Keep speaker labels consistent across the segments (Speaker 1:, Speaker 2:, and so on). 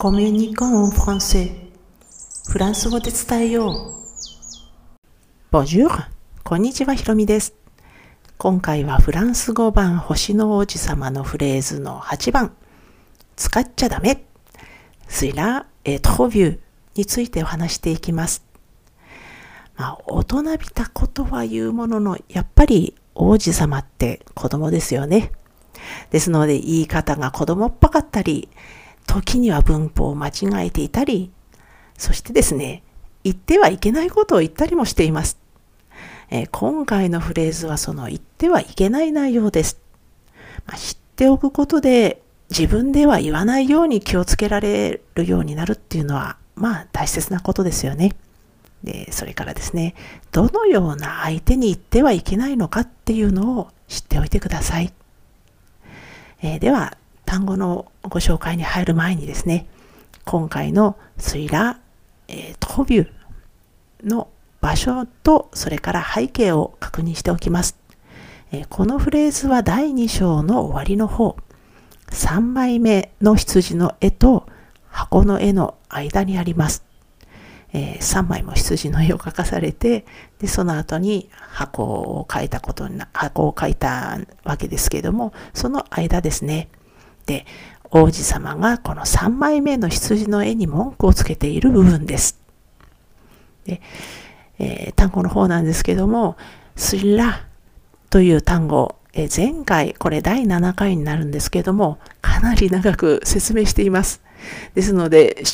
Speaker 1: コミュニコンフランセフランス語で伝えよう。Bonjour! こんにちは、ひろみです。今回はフランス語版星の王子様のフレーズの8番。使っちゃダメ。スイラー、エトロビューについてお話していきます。まあ、大人びたことは言うものの、やっぱり王子様って子供ですよね。ですので言い方が子供っぽかったり、時には文法を間違えていたり、そしてですね、言ってはいけないことを言ったりもしています。えー、今回のフレーズはその言ってはいけない内容です。まあ、知っておくことで自分では言わないように気をつけられるようになるっていうのは、まあ大切なことですよね。で、それからですね、どのような相手に言ってはいけないのかっていうのを知っておいてください。えー、では、単語のご紹介に入る前にですね、今回のスイラ、えー、トビューの場所とそれから背景を確認しておきます。えー、このフレーズは第2章の終わりの方、3枚目の羊の絵と箱の絵の間にあります。えー、3枚も羊の絵を描かされて、で、その後に箱を描いたことにな、箱を描いたわけですけれども、その間ですね。で、王子様がこの3枚目の羊の絵に文句をつけている部分です。で、えー、単語の方なんですけども、スラという単語、えー、前回、これ第7回になるんですけども、かなり長く説明しています。ですので、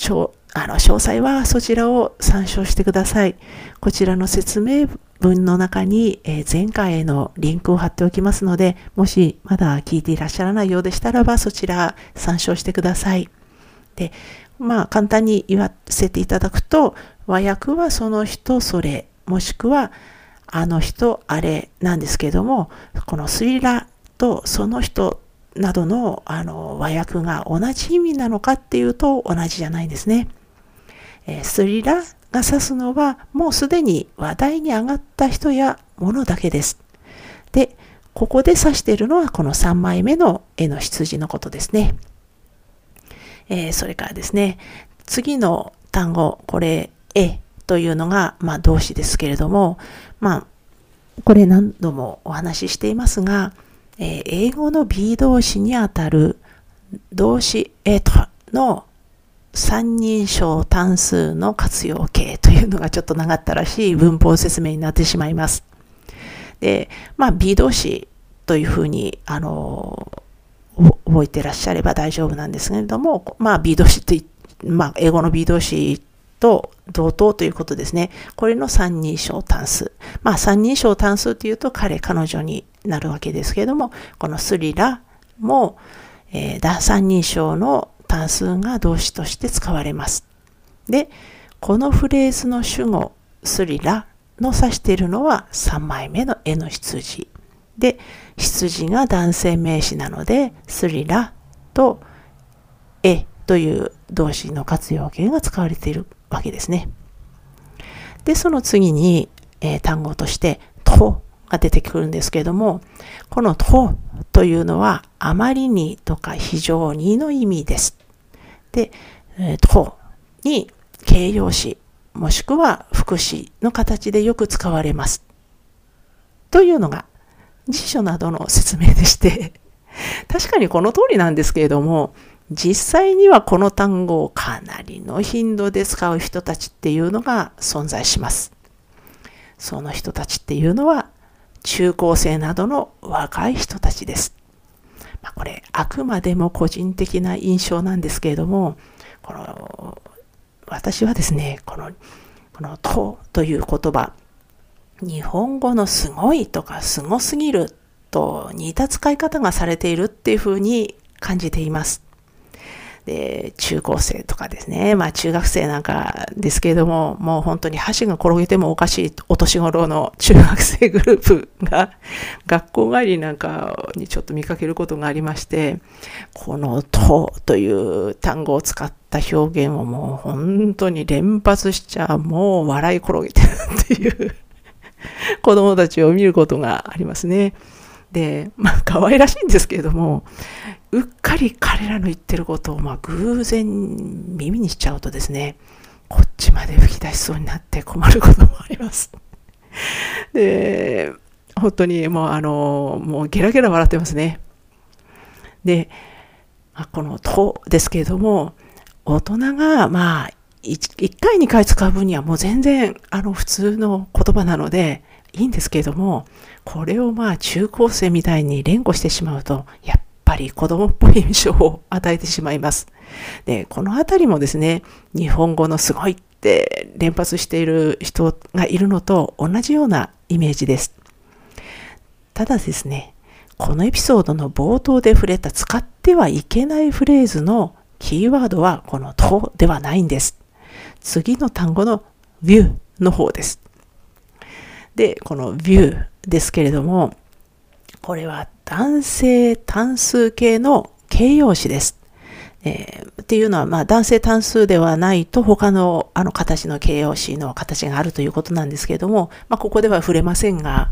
Speaker 1: あの詳細はそちらを参照してください。こちらの説明文の中に、えー、前回へのリンクを貼っておきますので、もしまだ聞いていらっしゃらないようでしたらば、そちら参照してください。で、まあ簡単に言わせていただくと、和訳はその人それ、もしくはあの人あれなんですけども、このスイラとその人などのあの和訳が同じ意味なのかっていうと同じじゃないんですね。え、スリラが指すのはもうすでに話題に上がった人やものだけです。で、ここで指しているのはこの3枚目の絵の羊のことですね。えー、それからですね、次の単語、これ、絵というのが、まあ、動詞ですけれども、まあ、これ何度もお話ししていますが、えー、英語の B 動詞にあたる動詞エトの三人称単数の活用形というのがちょっと長ったらしい文法説明になってしまいます。で、まあ B 動詞というふうに、あの、覚えてらっしゃれば大丈夫なんですけれども、まあ B 動詞って、まあ英語の B 動詞と同等ということですね。これの三人称単数。まあ三人称単数っていうと彼、彼女になるわけですけれども、このスリラも、えー、三人称の単数が動詞として使われます。で、このフレーズの主語、スリラの指しているのは3枚目の絵の羊。で、羊が男性名詞なので、スリラと絵という動詞の活用形が使われているわけですね。で、その次に、えー、単語として、とが出てくるんですけれども、このとというのは、あまりにとか非常にの意味です。で、え、とに形容詞、もしくは副詞の形でよく使われます。というのが辞書などの説明でして 確かにこの通りなんですけれども、実際にはこの単語をかなりの頻度で使う人たちっていうのが存在します。その人たちっていうのは中高生などの若い人たちです。まあ、これ、あくまでも個人的な印象なんですけれども、この、私はですね、この、この、とという言葉、日本語のすごいとかすごすぎると似た使い方がされているっていうふうに感じています。で、中高生とかですね、まあ中学生なんかですけれども、もう本当に箸が転げてもおかしいお年頃の中学生グループが 学校帰りなんかにちょっと見かけることがありまして、このとという単語を使った表現をもう本当に連発しちゃもう笑い転げてるっていう 子供たちを見ることがありますね。で、まあ可愛らしいんですけれども、うっかり彼らの言ってることをまあ偶然耳にしちゃうとですね、こっちまで吹き出しそうになって困ることもあります。で、本当にもうあの、もうゲラゲラ笑ってますね。で、まあこの「と」ですけれども、大人がまあ1回2回使う分にはもう全然あの普通の言葉なのでいいんですけれども、これをまあ中高生みたいに連呼してしまうと、やっぱり子供っぽい印象を与えてしまいます。で、このあたりもですね、日本語のすごいって連発している人がいるのと同じようなイメージです。ただですね、このエピソードの冒頭で触れた使ってはいけないフレーズのキーワードはこのとではないんです。次の単語の view の方です。で、この view ですけれども、これは男性単数形の形容詞です。えー、っていうのは、まあ、男性単数ではないと他のあの形の形容詞の形があるということなんですけれども、まあ、ここでは触れませんが、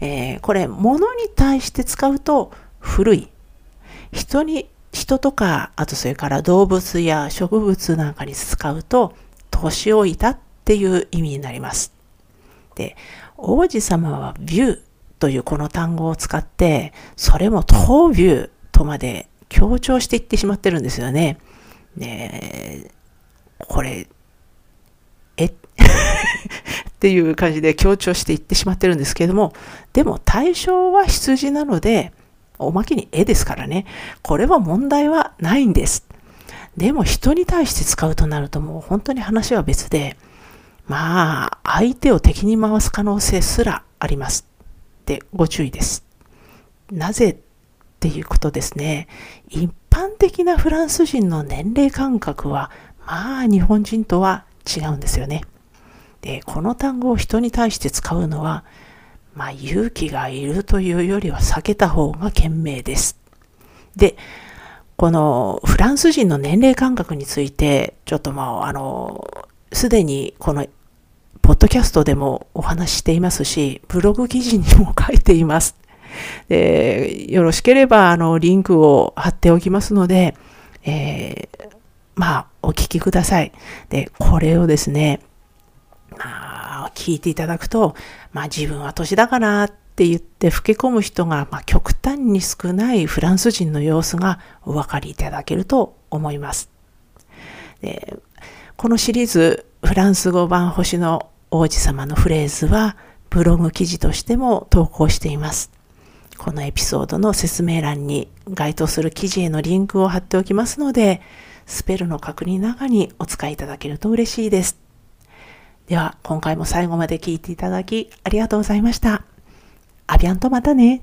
Speaker 1: えー、これ、物に対して使うと古い。人に、人とか、あとそれから動物や植物なんかに使うと、年老いたっていう意味になります。で、王子様はビューというこの単語を使って、それも当ビューとまで強調していってしまってるんですよね。ねこれ、え？っていう感じで強調していってしまってるんですけれども、でも対象は羊なので、おまけに絵ですからね、これは問題はないんです。でも人に対して使うとなるともう本当に話は別で、まあ、相手を敵に回す可能性すらあります。で、ご注意です。なぜっていうことですね。一般的なフランス人の年齢感覚は、まあ、日本人とは違うんですよね。で、この単語を人に対して使うのは、まあ、勇気がいるというよりは避けた方が賢明です。で、このフランス人の年齢感覚について、ちょっとまあ、あの、すでにこの、ポッドキャストでもお話ししていますし、ブログ記事にも書いています。でよろしければ、あの、リンクを貼っておきますので、えー、まあ、お聞きください。で、これをですね、まあ、聞いていただくと、まあ自分は年だからって言って老け込む人が、まあ、極端に少ないフランス人の様子がお分かりいただけると思います。でこのシリーズ、フランス語版星の王子様のフレーズは、ブログ記事としても投稿しています。このエピソードの説明欄に該当する記事へのリンクを貼っておきますので、スペルの確認中にお使いいただけると嬉しいです。では、今回も最後まで聞いていただきありがとうございました。アビアンとまたね。